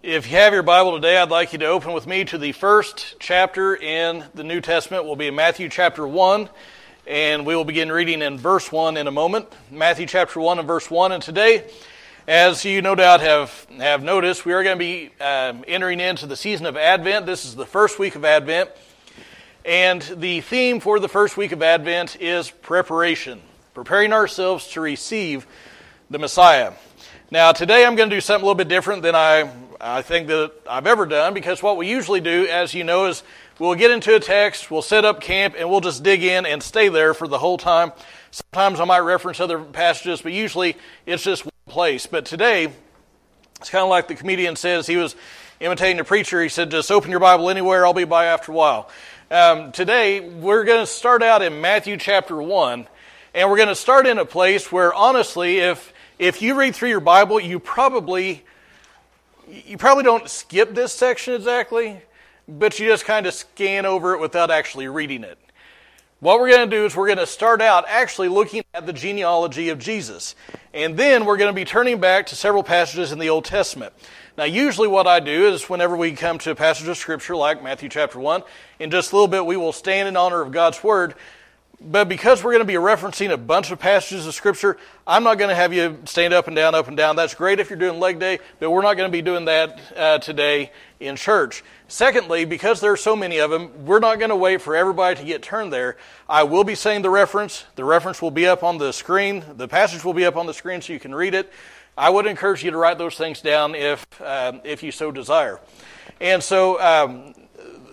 If you have your Bible today, I'd like you to open with me to the first chapter in the New Testament. We'll be in Matthew chapter 1, and we will begin reading in verse 1 in a moment. Matthew chapter 1 and verse 1. And today, as you no doubt have, have noticed, we are going to be um, entering into the season of Advent. This is the first week of Advent. And the theme for the first week of Advent is preparation, preparing ourselves to receive the Messiah. Now, today I'm going to do something a little bit different than I I think that I've ever done because what we usually do, as you know, is we'll get into a text, we'll set up camp, and we'll just dig in and stay there for the whole time. Sometimes I might reference other passages, but usually it's just one place. But today, it's kind of like the comedian says he was imitating a preacher. He said, just open your Bible anywhere, I'll be by after a while. Um, today, we're going to start out in Matthew chapter 1, and we're going to start in a place where, honestly, if, if you read through your Bible, you probably you probably don't skip this section exactly, but you just kind of scan over it without actually reading it. What we're going to do is we're going to start out actually looking at the genealogy of Jesus. And then we're going to be turning back to several passages in the Old Testament. Now, usually what I do is whenever we come to a passage of Scripture like Matthew chapter 1, in just a little bit we will stand in honor of God's Word. But because we're going to be referencing a bunch of passages of Scripture, I'm not going to have you stand up and down, up and down. That's great if you're doing leg day, but we're not going to be doing that uh, today in church. Secondly, because there are so many of them, we're not going to wait for everybody to get turned there. I will be saying the reference. The reference will be up on the screen. The passage will be up on the screen so you can read it. I would encourage you to write those things down if, um, if you so desire. And so um,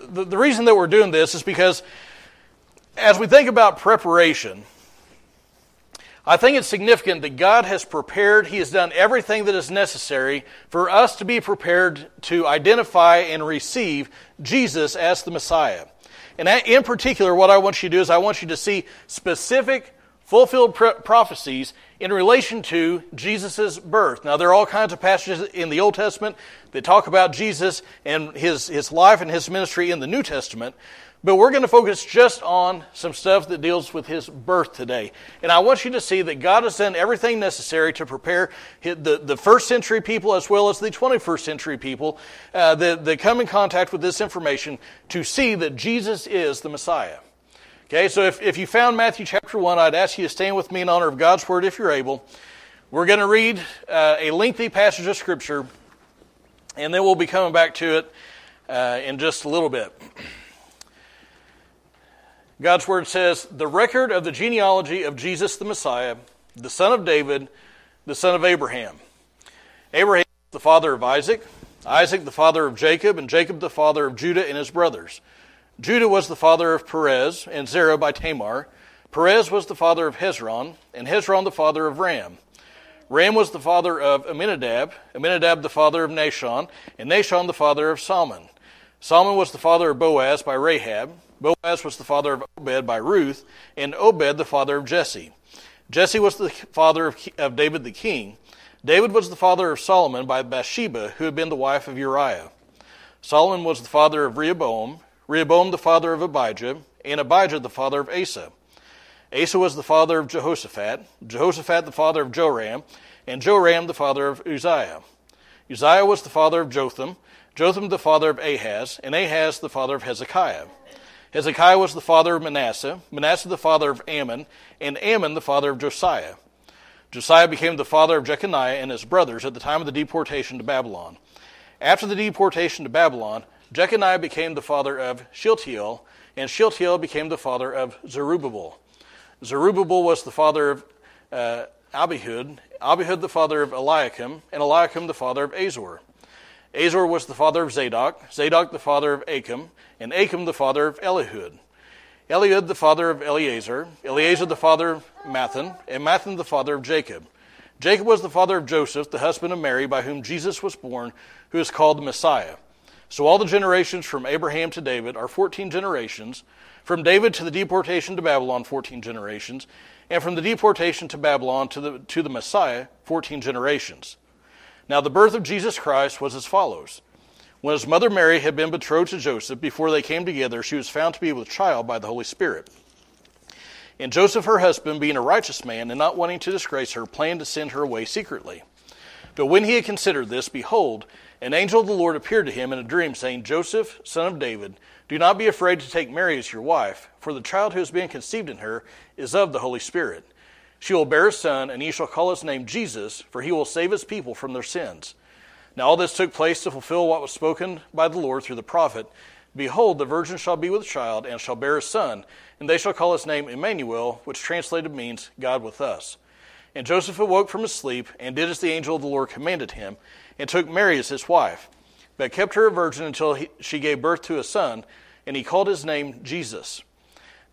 the, the reason that we're doing this is because as we think about preparation, I think it's significant that God has prepared, He has done everything that is necessary for us to be prepared to identify and receive Jesus as the Messiah. And in particular, what I want you to do is I want you to see specific fulfilled prophecies in relation to Jesus' birth. Now, there are all kinds of passages in the Old Testament that talk about Jesus and his, his life and his ministry in the New Testament. But we're going to focus just on some stuff that deals with his birth today. And I want you to see that God has done everything necessary to prepare the, the first century people as well as the 21st century people uh, that, that come in contact with this information to see that Jesus is the Messiah. Okay, so if, if you found Matthew chapter 1, I'd ask you to stand with me in honor of God's Word if you're able. We're going to read uh, a lengthy passage of Scripture, and then we'll be coming back to it uh, in just a little bit. God's word says, the record of the genealogy of Jesus the Messiah, the son of David, the son of Abraham. Abraham the father of Isaac, Isaac the father of Jacob, and Jacob the father of Judah and his brothers. Judah was the father of Perez and Zerah by Tamar. Perez was the father of Hezron, and Hezron the father of Ram. Ram was the father of Amminadab, Amminadab the father of Nahshon, and Nahshon the father of Salmon. Salmon was the father of Boaz by Rahab. Boaz was the father of Obed by Ruth, and Obed the father of Jesse. Jesse was the father of, of David the king. David was the father of Solomon by Bathsheba, who had been the wife of Uriah. Solomon was the father of Rehoboam, Rehoboam the father of Abijah, and Abijah the father of Asa. Asa was the father of Jehoshaphat, Jehoshaphat the father of Joram, and Joram the father of Uzziah. Uzziah was the father of Jotham, Jotham the father of Ahaz, and Ahaz the father of Hezekiah. Hezekiah was the father of Manasseh, Manasseh the father of Amon, and Amon the father of Josiah. Josiah became the father of Jeconiah and his brothers at the time of the deportation to Babylon. After the deportation to Babylon, Jeconiah became the father of Shealtiel, and Shealtiel became the father of Zerubbabel. Zerubbabel was the father of uh, Abihud, Abihud the father of Eliakim, and Eliakim the father of Azor. Azor was the father of Zadok, Zadok the father of Achim, and Achim the father of Elihud. Eliud the father of Eleazar, Eleazar the father of Matthan, and Matthan the father of Jacob. Jacob was the father of Joseph, the husband of Mary, by whom Jesus was born, who is called the Messiah. So all the generations from Abraham to David are 14 generations, from David to the deportation to Babylon, 14 generations, and from the deportation to Babylon to the, to the Messiah, 14 generations. Now, the birth of Jesus Christ was as follows. When his mother Mary had been betrothed to Joseph, before they came together, she was found to be with child by the Holy Spirit. And Joseph, her husband, being a righteous man and not wanting to disgrace her, planned to send her away secretly. But when he had considered this, behold, an angel of the Lord appeared to him in a dream, saying, Joseph, son of David, do not be afraid to take Mary as your wife, for the child who is being conceived in her is of the Holy Spirit. She will bear a son, and he shall call his name Jesus, for he will save his people from their sins. Now all this took place to fulfill what was spoken by the Lord through the prophet. Behold, the virgin shall be with child, and shall bear a son, and they shall call his name Emmanuel, which translated means God with us. And Joseph awoke from his sleep, and did as the angel of the Lord commanded him, and took Mary as his wife, but kept her a virgin until he, she gave birth to a son, and he called his name Jesus.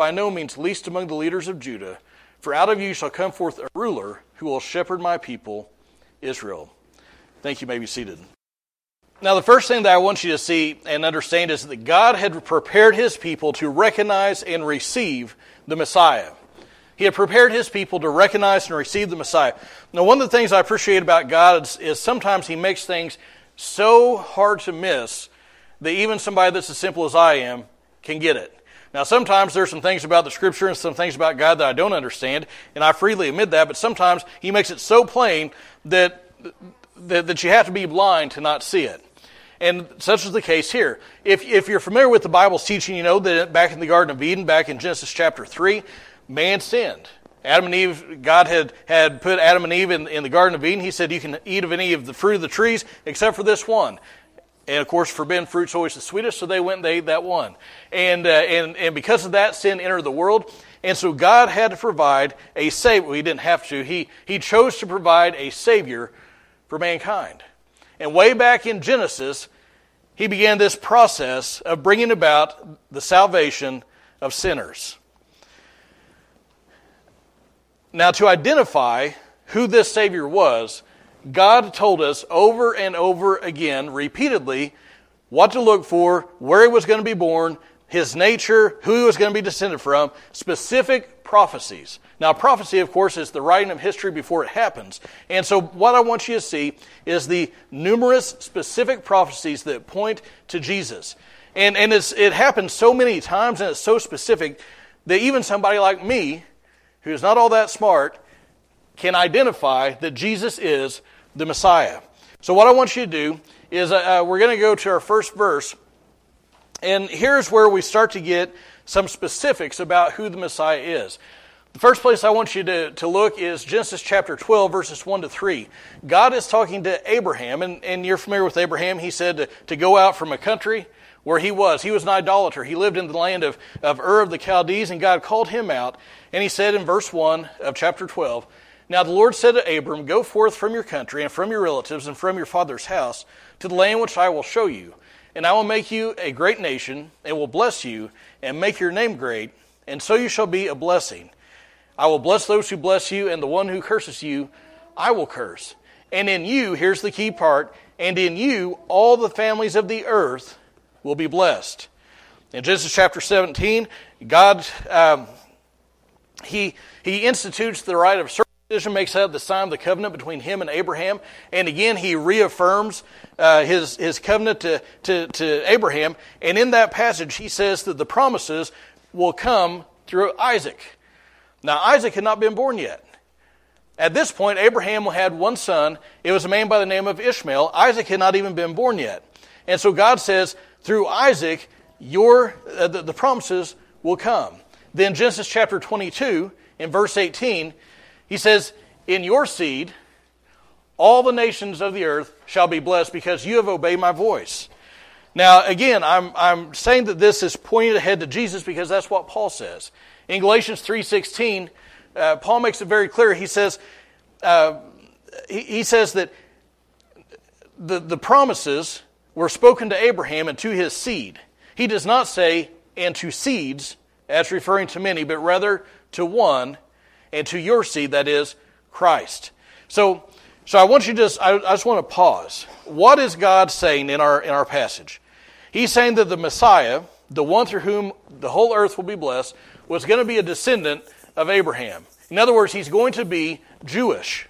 by no means least among the leaders of Judah, for out of you shall come forth a ruler who will shepherd my people, Israel. Thank you. may be seated. Now, the first thing that I want you to see and understand is that God had prepared his people to recognize and receive the Messiah. He had prepared his people to recognize and receive the Messiah. Now, one of the things I appreciate about God is, is sometimes he makes things so hard to miss that even somebody that's as simple as I am can get it. Now, sometimes there's some things about the Scripture and some things about God that I don't understand, and I freely admit that, but sometimes He makes it so plain that, that, that you have to be blind to not see it. And such is the case here. If, if you're familiar with the Bible's teaching, you know that back in the Garden of Eden, back in Genesis chapter 3, man sinned. Adam and Eve, God had, had put Adam and Eve in, in the Garden of Eden. He said, You can eat of any of the fruit of the trees except for this one. And of course, forbidden fruit's always the sweetest, so they went and they ate that one. And, uh, and, and because of that, sin entered the world. And so God had to provide a Savior. Well, he didn't have to. He, he chose to provide a Savior for mankind. And way back in Genesis, he began this process of bringing about the salvation of sinners. Now, to identify who this Savior was, God told us over and over again, repeatedly, what to look for, where he was going to be born, his nature, who he was going to be descended from, specific prophecies. Now, prophecy, of course, is the writing of history before it happens. And so, what I want you to see is the numerous specific prophecies that point to Jesus. And, and it happens so many times and it's so specific that even somebody like me, who's not all that smart, can identify that Jesus is the Messiah. So, what I want you to do is uh, uh we're going to go to our first verse, and here's where we start to get some specifics about who the Messiah is. The first place I want you to, to look is Genesis chapter 12, verses 1 to 3. God is talking to Abraham, and, and you're familiar with Abraham. He said to, to go out from a country where he was. He was an idolater. He lived in the land of, of Ur of the Chaldees, and God called him out. And he said in verse 1 of chapter 12, Now the Lord said to Abram, Go forth from your country, and from your relatives, and from your father's house, to the land which I will show you. And I will make you a great nation, and will bless you, and make your name great, and so you shall be a blessing. I will bless those who bless you, and the one who curses you, I will curse. And in you, here's the key part, and in you, all the families of the earth will be blessed. In Genesis chapter 17, God, um, he, he institutes the rite of circumcision, makes that the sign of the covenant between him and Abraham. And again, he reaffirms uh, his, his covenant to, to, to Abraham. And in that passage, he says that the promises will come through Isaac. Now, Isaac had not been born yet. At this point, Abraham had one son. It was a man by the name of Ishmael. Isaac had not even been born yet. And so God says, through Isaac, your, uh, the, the promises will come. Then, Genesis chapter 22, in verse 18, he says, In your seed, all the nations of the earth shall be blessed because you have obeyed my voice. Now, again, I'm, I'm saying that this is pointed ahead to Jesus because that's what Paul says. In Galatians 3.16, uh, Paul makes it very clear. He says, uh, he, he, says that the, the promises were spoken to Abraham and to his seed. He does not say, and to seeds, as referring to many, but rather to one, and to your seed, that is, Christ. So, so I want you to just, I, I just want to pause. What is God saying in our, in our passage? He's saying that the Messiah, the one through whom the whole earth will be blessed, was going to be a descendant of Abraham. In other words, he's going to be Jewish.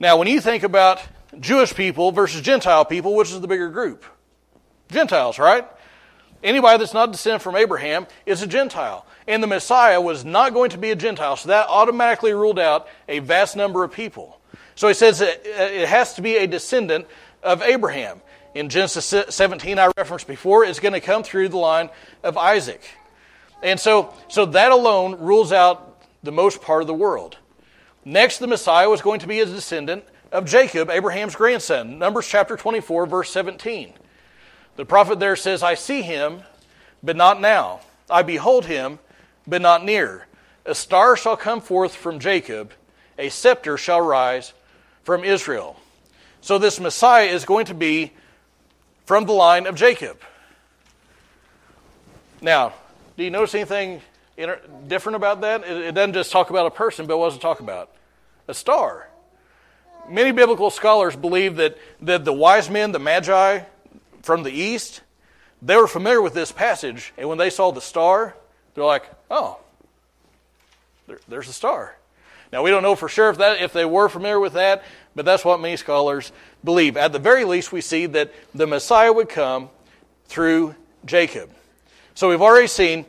Now, when you think about Jewish people versus Gentile people, which is the bigger group? Gentiles, right? Anybody that's not descended from Abraham is a Gentile. And the Messiah was not going to be a Gentile, so that automatically ruled out a vast number of people. So he says uh, it has to be a descendant of Abraham. In Genesis 17, I referenced before, it's going to come through the line of Isaac. And so, so that alone rules out the most part of the world. Next, the Messiah was going to be a descendant of Jacob, Abraham's grandson. Numbers chapter 24, verse 17. The prophet there says, I see him, but not now. I behold him, but not near. A star shall come forth from Jacob, a scepter shall rise from Israel. So this Messiah is going to be from the line of Jacob. Now, do you notice anything different about that? It doesn't just talk about a person, but what does it talk about? A star. Many biblical scholars believe that, that the wise men, the magi from the east, they were familiar with this passage, and when they saw the star, they're like, oh, there, there's a star. Now, we don't know for sure if, that, if they were familiar with that, but that's what many scholars believe. At the very least, we see that the Messiah would come through Jacob. So we've already seen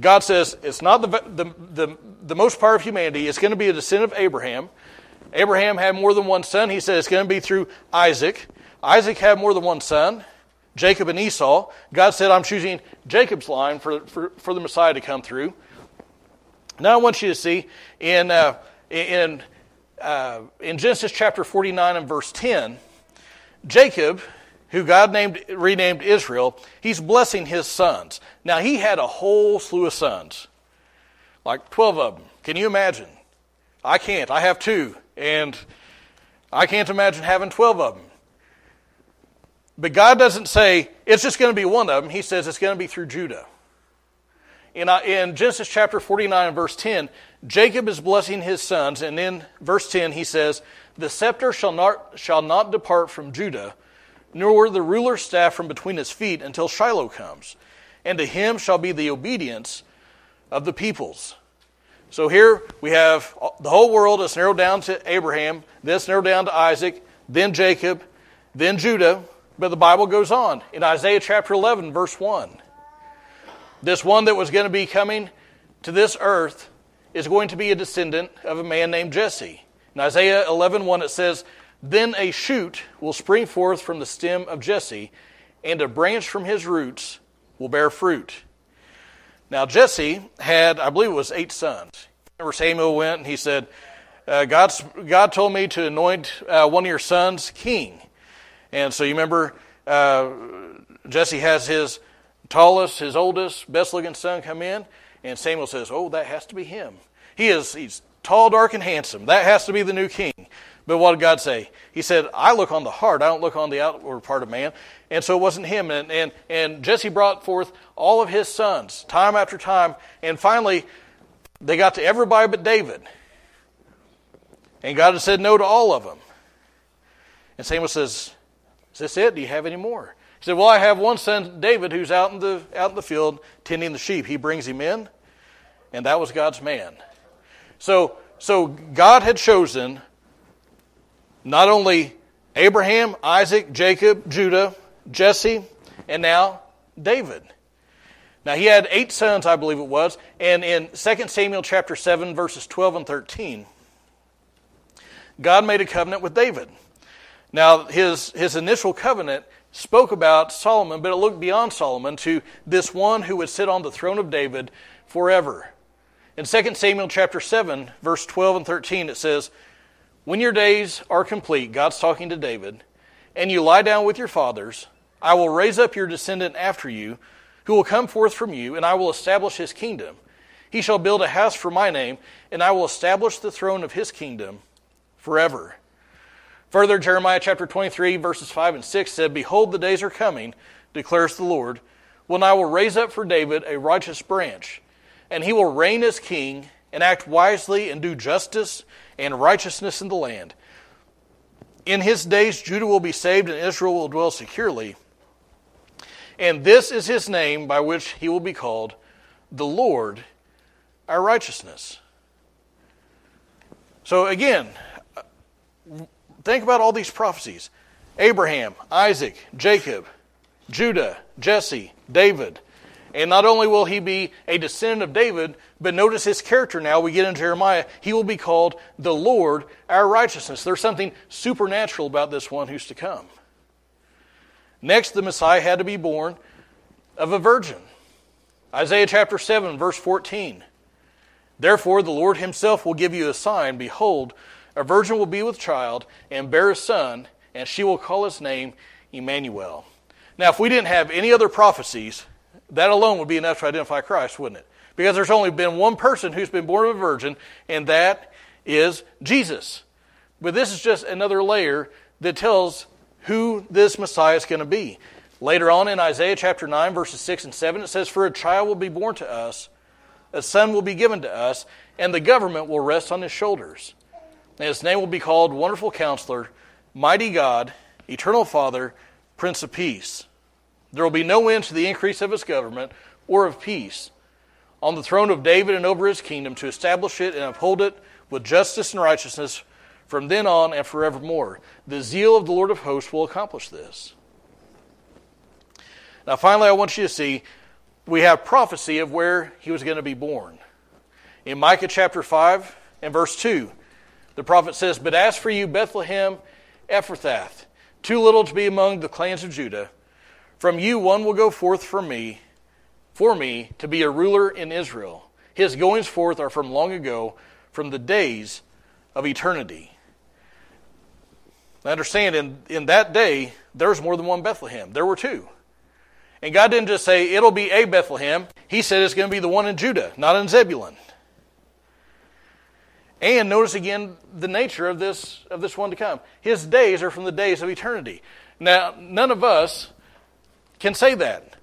God says it's not the, the, the, the most part of humanity, it's going to be a descendant of Abraham. Abraham had more than one son. He said it's going to be through Isaac. Isaac had more than one son, Jacob and Esau. God said, I'm choosing Jacob's line for, for, for the Messiah to come through. Now I want you to see in, uh, in, uh, in Genesis chapter 49 and verse 10, Jacob, who God named, renamed Israel, he's blessing his sons. Now, he had a whole slew of sons, like 12 of them. Can you imagine? I can't. I have two, and I can't imagine having 12 of them. But God doesn't say it's just going to be one of them. He says it's going to be through Judah. In, uh, in Genesis chapter 49 and verse 10, Jacob is blessing his sons, and in verse 10 he says, The scepter shall not, shall not depart from Judah, nor the ruler's staff from between his feet until Shiloh comes, and to him shall be the obedience of the peoples. So here we have the whole world is narrowed down to Abraham, this narrowed down to Isaac, then Jacob, then Judah, but the Bible goes on. In Isaiah chapter 11, verse 1, this one that was going to be coming to this earth is going to be a descendant of a man named Jesse. In Isaiah 11:1 it says, "Then a shoot will spring forth from the stem of Jesse, and a branch from his roots will bear fruit." Now Jesse had, I believe it was eight sons. Remember Samuel went and he said, uh, God told me to anoint uh, one of your sons king. And so you remember uh, Jesse has his tallest, his oldest, best looking son come in, and Samuel says, Oh, that has to be him. He is he's tall, dark, and handsome. That has to be the new king. But what did God say? He said, I look on the heart, I don't look on the outward part of man. And so it wasn't him. And, and, and Jesse brought forth all of his sons, time after time. And finally, they got to everybody but David. And God had said no to all of them. And Samuel says, Is this it? Do you have any more? He said, Well, I have one son, David, who's out in the, out in the field tending the sheep. He brings him in, and that was God's man. So, so God had chosen not only Abraham, Isaac, Jacob, Judah, Jesse, and now David. Now he had eight sons, I believe it was, and in 2 Samuel chapter 7, verses 12 and 13, God made a covenant with David. Now his, his initial covenant spoke about Solomon, but it looked beyond Solomon to this one who would sit on the throne of David forever. In 2 Samuel chapter 7, verse 12 and 13, it says, When your days are complete, God's talking to David, and you lie down with your fathers, I will raise up your descendant after you, who will come forth from you, and I will establish his kingdom. He shall build a house for my name, and I will establish the throne of his kingdom forever. Further, Jeremiah chapter 23, verses 5 and 6 said, Behold, the days are coming, declares the Lord, when I will raise up for David a righteous branch and he will reign as king and act wisely and do justice and righteousness in the land. In his days, Judah will be saved and Israel will dwell securely. And this is his name by which he will be called the Lord, our righteousness. So again, think about all these prophecies Abraham, Isaac, Jacob, Judah, Jesse, David. And not only will he be a descendant of David, but notice his character now. We get into Jeremiah. He will be called the Lord, our righteousness. There's something supernatural about this one who's to come. Next, the Messiah had to be born of a virgin. Isaiah chapter 7, verse 14. Therefore, the Lord himself will give you a sign. Behold, a virgin will be with child and bear a son, and she will call his name Emmanuel. Now, if we didn't have any other prophecies, that alone would be enough to identify Christ, wouldn't it? Because there's only been one person who's been born of a virgin, and that is Jesus. But this is just another layer that tells who this Messiah is going to be. Later on in Isaiah chapter 9, verses 6 and 7, it says, For a child will be born to us, a son will be given to us, and the government will rest on his shoulders. And his name will be called Wonderful Counselor, Mighty God, Eternal Father, Prince of Peace. There will be no end to the increase of his government or of peace on the throne of David and over his kingdom to establish it and uphold it with justice and righteousness from then on and forevermore. The zeal of the Lord of hosts will accomplish this. Now, finally, I want you to see we have prophecy of where he was going to be born. In Micah chapter 5 and verse 2, the prophet says, But as for you, Bethlehem Ephrathah, too little to be among the clans of Judah, from you one will go forth for me, for me, to be a ruler in Israel. His goings forth are from long ago, from the days of eternity. Now understand, in, in that day, there was more than one Bethlehem. There were two. And God didn't just say, it'll be a Bethlehem. He said it's going to be the one in Judah, not in Zebulun. And notice again the nature of this, of this one to come. His days are from the days of eternity. Now, none of us can say that.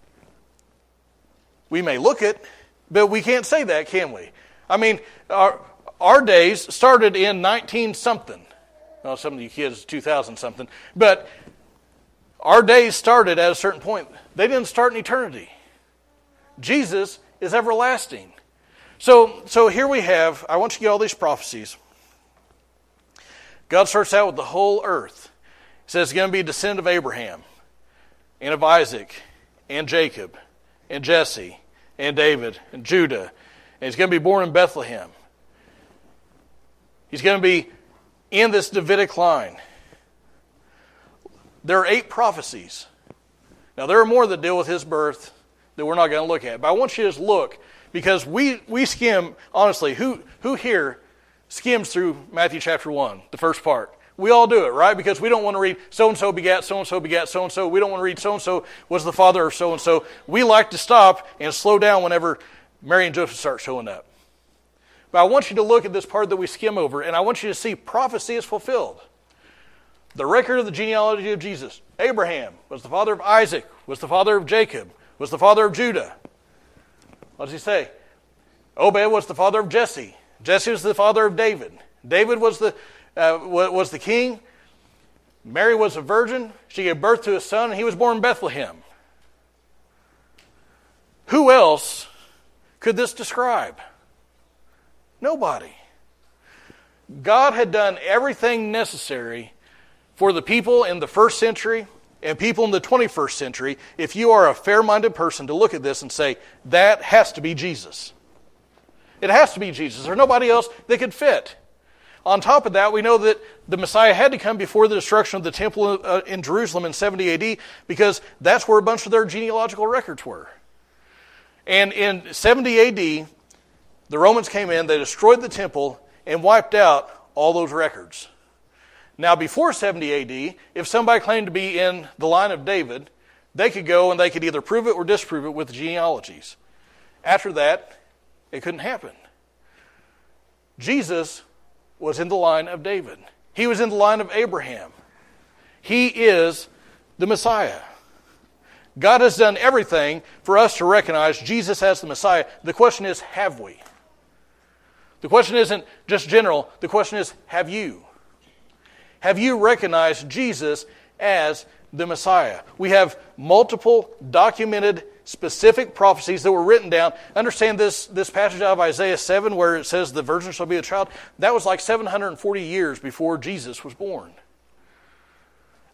We may look it, but we can't say that, can we? I mean, our, our days started in 19 something. Well, some of you kids, 2000 something. But our days started at a certain point. They didn't start in eternity. Jesus is everlasting. So, so here we have, I want you to get all these prophecies. God starts out with the whole earth. He says it's going to be a descendant of Abraham and of Isaac and Jacob and Jesse and David and Judah. And he's going to be born in Bethlehem. He's going to be in this Davidic line. There are eight prophecies. Now, there are more that deal with his birth that we're not going to look at. But I want you to just look because we, we skim, honestly, who, who here skims through Matthew chapter 1, the first part? We all do it, right? Because we don't want to read so and so begat, so and so begat, so and so. We don't want to read so and so was the father of so and so. We like to stop and slow down whenever Mary and Joseph start showing up. But I want you to look at this part that we skim over, and I want you to see prophecy is fulfilled. The record of the genealogy of Jesus. Abraham was the father of Isaac, was the father of Jacob, was the father of Judah. What does he say? Obed was the father of Jesse. Jesse was the father of David. David was the uh, was the king. Mary was a virgin. She gave birth to a son, and he was born in Bethlehem. Who else could this describe? Nobody. God had done everything necessary for the people in the first century and people in the 21st century, if you are a fair minded person, to look at this and say, that has to be Jesus. It has to be Jesus. There's nobody else that could fit. On top of that, we know that the Messiah had to come before the destruction of the temple uh, in Jerusalem in 70 AD because that's where a bunch of their genealogical records were. And in 70 AD, the Romans came in, they destroyed the temple, and wiped out all those records. Now, before 70 AD, if somebody claimed to be in the line of David, they could go and they could either prove it or disprove it with genealogies. After that, it couldn't happen. Jesus was in the line of David. He was in the line of Abraham. He is the Messiah. God has done everything for us to recognize Jesus as the Messiah. The question is, have we? The question isn't just general, the question is, have you? Have you recognized Jesus as the Messiah. We have multiple documented specific prophecies that were written down. Understand this, this passage out of Isaiah 7 where it says the virgin shall be a child. That was like 740 years before Jesus was born.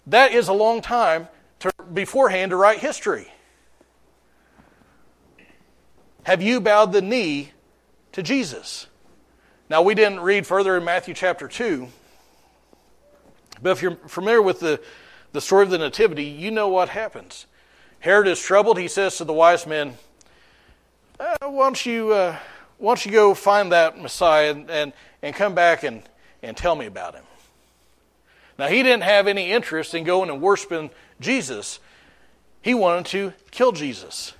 That is a long time to, beforehand to write history. Have you bowed the knee to Jesus? Now, we didn't read further in Matthew chapter 2, but if you're familiar with the, the story of the Nativity, you know what happens. Herod is troubled. He says to the wise men, uh, why, don't you, uh, why don't you go find that Messiah and, and, and come back and, and tell me about him? Now, he didn't have any interest in going and worshiping Jesus. He wanted to kill Jesus.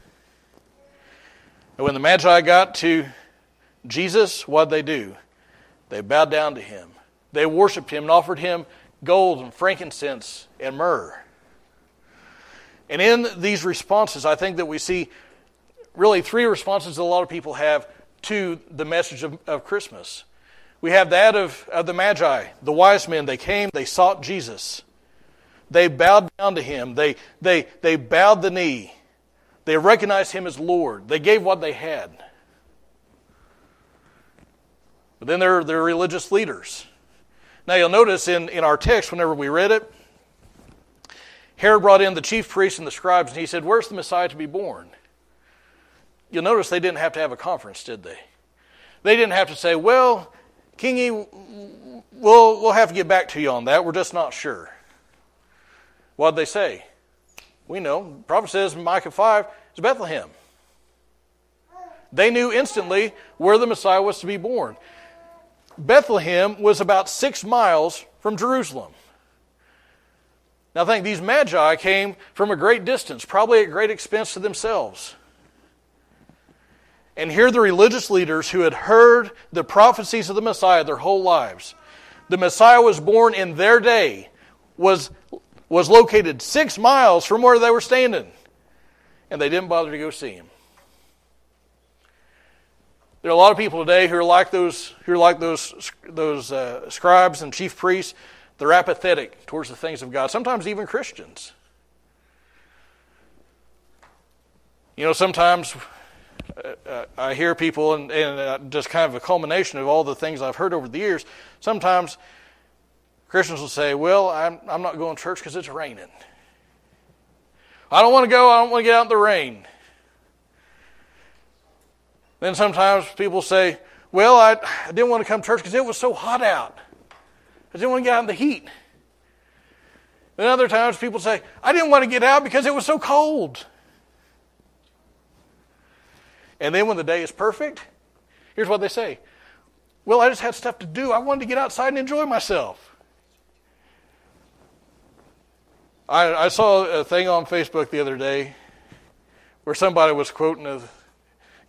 And when the Magi got to Jesus, what'd they do? They bowed down to him. They worshiped him and offered him gold and frankincense and myrrh. And in these responses, I think that we see really three responses that a lot of people have to the message of, of Christmas. We have that of, of the Magi, the wise men. They came, they sought Jesus. They bowed down to him. They, they, they bowed the knee. They recognized him as Lord. They gave what they had. But then there, are religious leaders. Now you'll notice in, in our text, whenever we read it, Herod brought in the chief priests and the scribes, and he said, Where's the Messiah to be born? You'll notice they didn't have to have a conference, did they? They didn't have to say, Well, Kingy, we'll, we'll have to get back to you on that. We're just not sure. What'd they say? We know. The prophet says in Micah 5 it's Bethlehem. They knew instantly where the Messiah was to be born. Bethlehem was about six miles from Jerusalem. Now, think these magi came from a great distance, probably at great expense to themselves. And here the religious leaders who had heard the prophecies of the Messiah their whole lives. The Messiah was born in their day, was, was located six miles from where they were standing, and they didn't bother to go see him. There are a lot of people today who are like those who are like those those uh, scribes and chief priests. They're apathetic towards the things of God. Sometimes even Christians. You know, sometimes uh, uh, I hear people, and, and uh, just kind of a culmination of all the things I've heard over the years. Sometimes Christians will say, "Well, I'm I'm not going to church because it's raining. I don't want to go. I don't want to get out in the rain." Then sometimes people say, Well, I, I didn't want to come to church because it was so hot out. I didn't want to get out in the heat. Then other times people say, I didn't want to get out because it was so cold. And then when the day is perfect, here's what they say Well, I just had stuff to do. I wanted to get outside and enjoy myself. I, I saw a thing on Facebook the other day where somebody was quoting a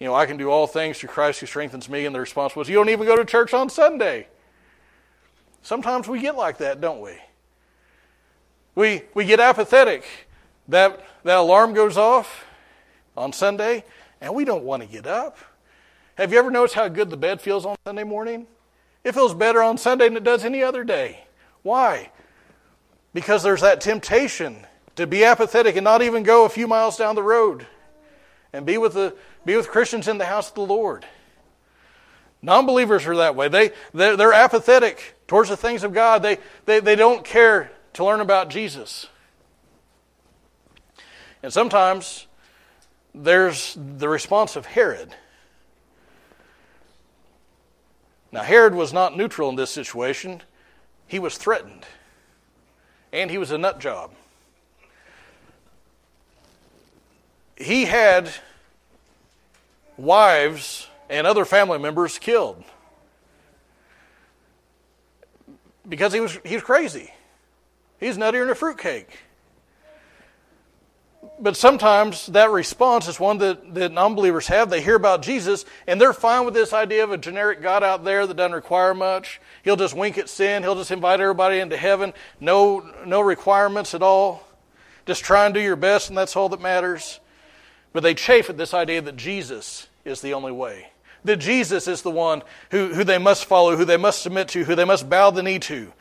you know, I can do all things through Christ who strengthens me, and the response was, You don't even go to church on Sunday. Sometimes we get like that, don't we? We, we get apathetic. That, that alarm goes off on Sunday, and we don't want to get up. Have you ever noticed how good the bed feels on Sunday morning? It feels better on Sunday than it does any other day. Why? Because there's that temptation to be apathetic and not even go a few miles down the road and be with the be with Christians in the house of the Lord. Non believers are that way. They, they're, they're, apathetic towards the things of God, they, they, they don't care to learn about Jesus. And sometimes there's the response of Herod. Now, Herod was not neutral in this situation, he was threatened, and he was a nut job. He had wives and other family members killed because he was, he was crazy. He's nuttier than a fruitcake. But sometimes that response is one that, that non believers have. They hear about Jesus and they're fine with this idea of a generic God out there that doesn't require much. He'll just wink at sin, he'll just invite everybody into heaven. No, no requirements at all. Just try and do your best, and that's all that matters. But they chafe at this idea that Jesus is the only way. That Jesus is the one who, who they must follow, who they must submit to, who they must bow the knee to.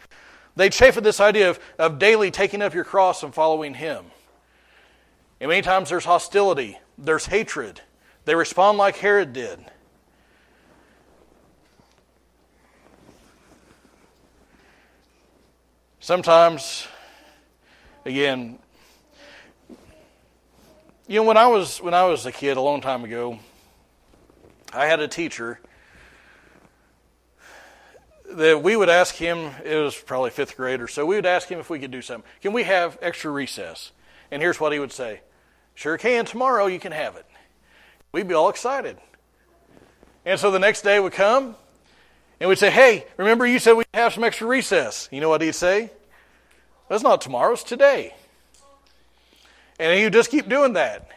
They chafe at this idea of, of daily taking up your cross and following Him. And many times there's hostility, there's hatred. They respond like Herod did. Sometimes, again, you know, when I was when I was a kid a long time ago, I had a teacher that we would ask him. It was probably fifth grade or so. We would ask him if we could do something. Can we have extra recess? And here's what he would say: Sure can. Tomorrow you can have it. We'd be all excited. And so the next day would come, and we'd say, Hey, remember you said we'd have some extra recess? You know what he'd say? That's not tomorrow, it's today. And he would just keep doing that.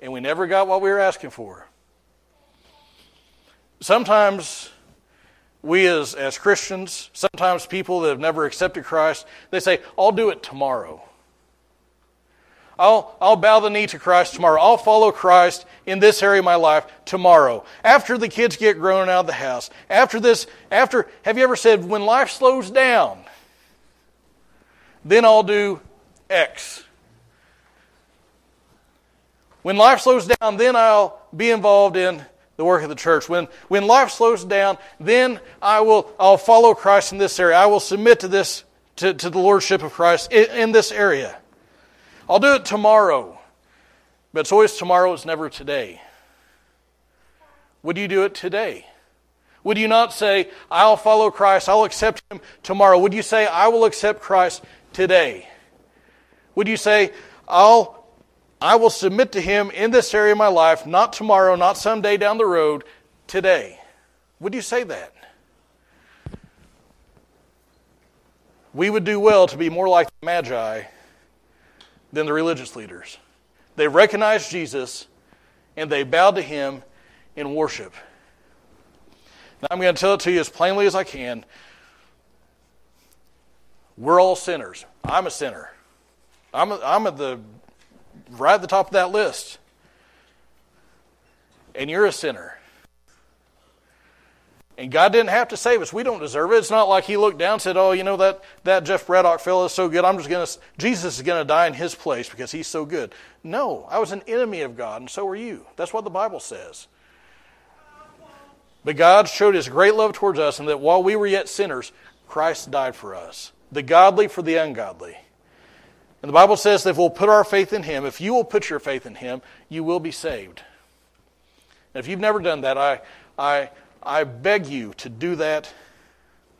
And we never got what we were asking for. Sometimes we as, as Christians, sometimes people that have never accepted Christ, they say, I'll do it tomorrow. I'll, I'll bow the knee to Christ tomorrow. I'll follow Christ in this area of my life tomorrow. After the kids get grown out of the house. After this, after, have you ever said, when life slows down, then I'll do X. When life slows down, then I'll be involved in the work of the church. When, when life slows down, then I will I'll follow Christ in this area. I will submit to this to, to the lordship of Christ in, in this area. I'll do it tomorrow. But it's always tomorrow, it's never today. Would you do it today? Would you not say, I'll follow Christ, I'll accept him tomorrow? Would you say, I will accept Christ today? Would you say, I'll, I will submit to Him in this area of my life, not tomorrow, not someday down the road, today? Would you say that? We would do well to be more like the Magi than the religious leaders. They recognized Jesus and they bowed to Him in worship. Now, I'm going to tell it to you as plainly as I can. We're all sinners. I'm a sinner. I'm, a, I'm at the right at the top of that list. And you're a sinner. And God didn't have to save us. We don't deserve it. It's not like He looked down and said, Oh, you know, that, that Jeff Braddock fellow is so good. I'm just going to, Jesus is going to die in his place because he's so good. No, I was an enemy of God, and so are you. That's what the Bible says. But God showed His great love towards us, and that while we were yet sinners, Christ died for us the godly for the ungodly. And the Bible says that if we'll put our faith in Him, if you will put your faith in Him, you will be saved. And if you've never done that, I, I, I beg you to do that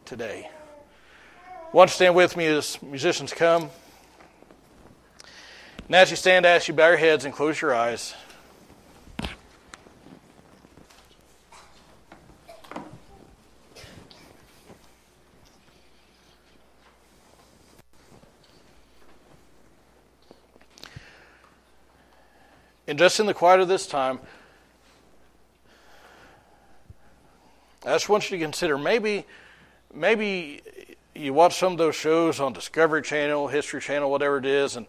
today. Why don't you stand with me as musicians come? And as you stand, I ask you bow your heads and close your eyes. And just in the quiet of this time, I just want you to consider maybe, maybe you watch some of those shows on Discovery Channel, History Channel, whatever it is, and,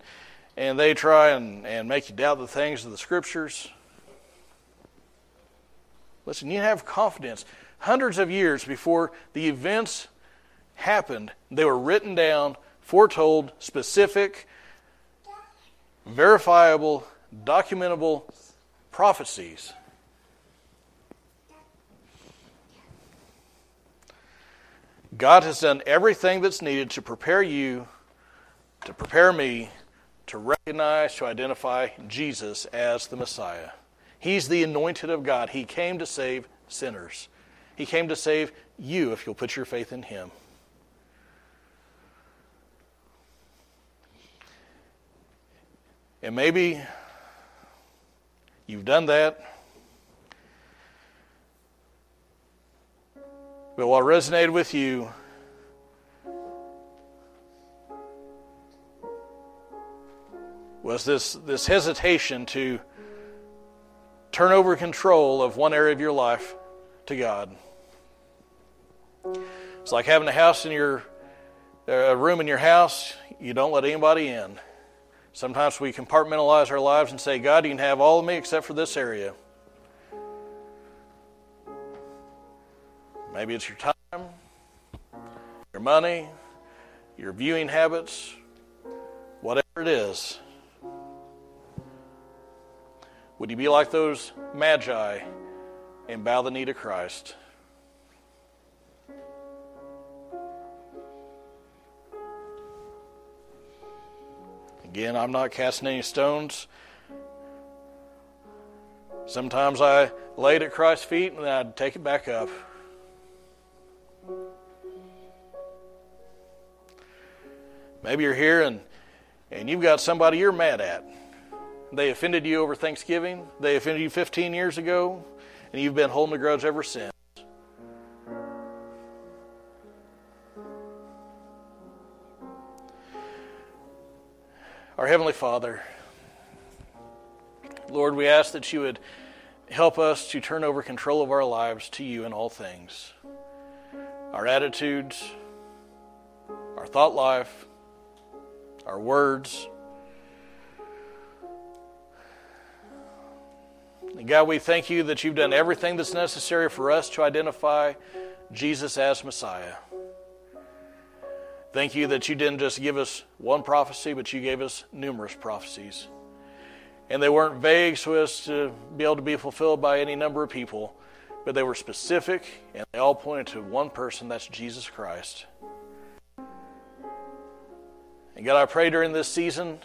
and they try and, and make you doubt the things of the Scriptures. Listen, you have confidence. Hundreds of years before the events happened, they were written down, foretold, specific, verifiable, documentable prophecies. God has done everything that's needed to prepare you, to prepare me, to recognize, to identify Jesus as the Messiah. He's the anointed of God. He came to save sinners. He came to save you if you'll put your faith in Him. And maybe You've done that. But what resonated with you was this, this hesitation to turn over control of one area of your life to God. It's like having a house in your a room in your house, you don't let anybody in. Sometimes we compartmentalize our lives and say, God, you can have all of me except for this area. Maybe it's your time, your money, your viewing habits, whatever it is. Would you be like those magi and bow the knee to Christ? Again, I'm not casting any stones. Sometimes I lay it at Christ's feet and then I'd take it back up. Maybe you're here and, and you've got somebody you're mad at. They offended you over Thanksgiving, they offended you 15 years ago, and you've been holding a grudge ever since. Heavenly Father, Lord, we ask that you would help us to turn over control of our lives to you in all things our attitudes, our thought life, our words. And God, we thank you that you've done everything that's necessary for us to identify Jesus as Messiah. Thank you that you didn't just give us one prophecy, but you gave us numerous prophecies. And they weren't vague so as to be able to be fulfilled by any number of people, but they were specific and they all pointed to one person that's Jesus Christ. And God, I pray during this season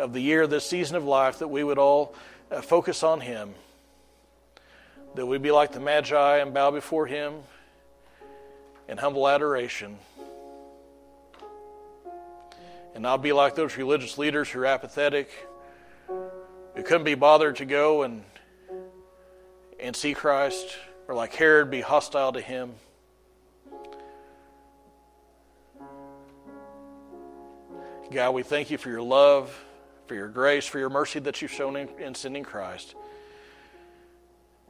of the year, this season of life, that we would all uh, focus on Him. That we'd be like the Magi and bow before Him in humble adoration and not be like those religious leaders who are apathetic, who couldn't be bothered to go and and see Christ, or like Herod, be hostile to him. God, we thank you for your love, for your grace, for your mercy that you've shown in, in sending Christ.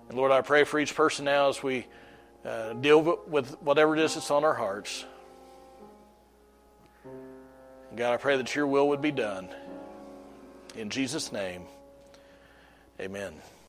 And Lord, I pray for each person now as we uh, deal with whatever it is that's on our hearts. God, I pray that your will would be done. In Jesus' name, amen.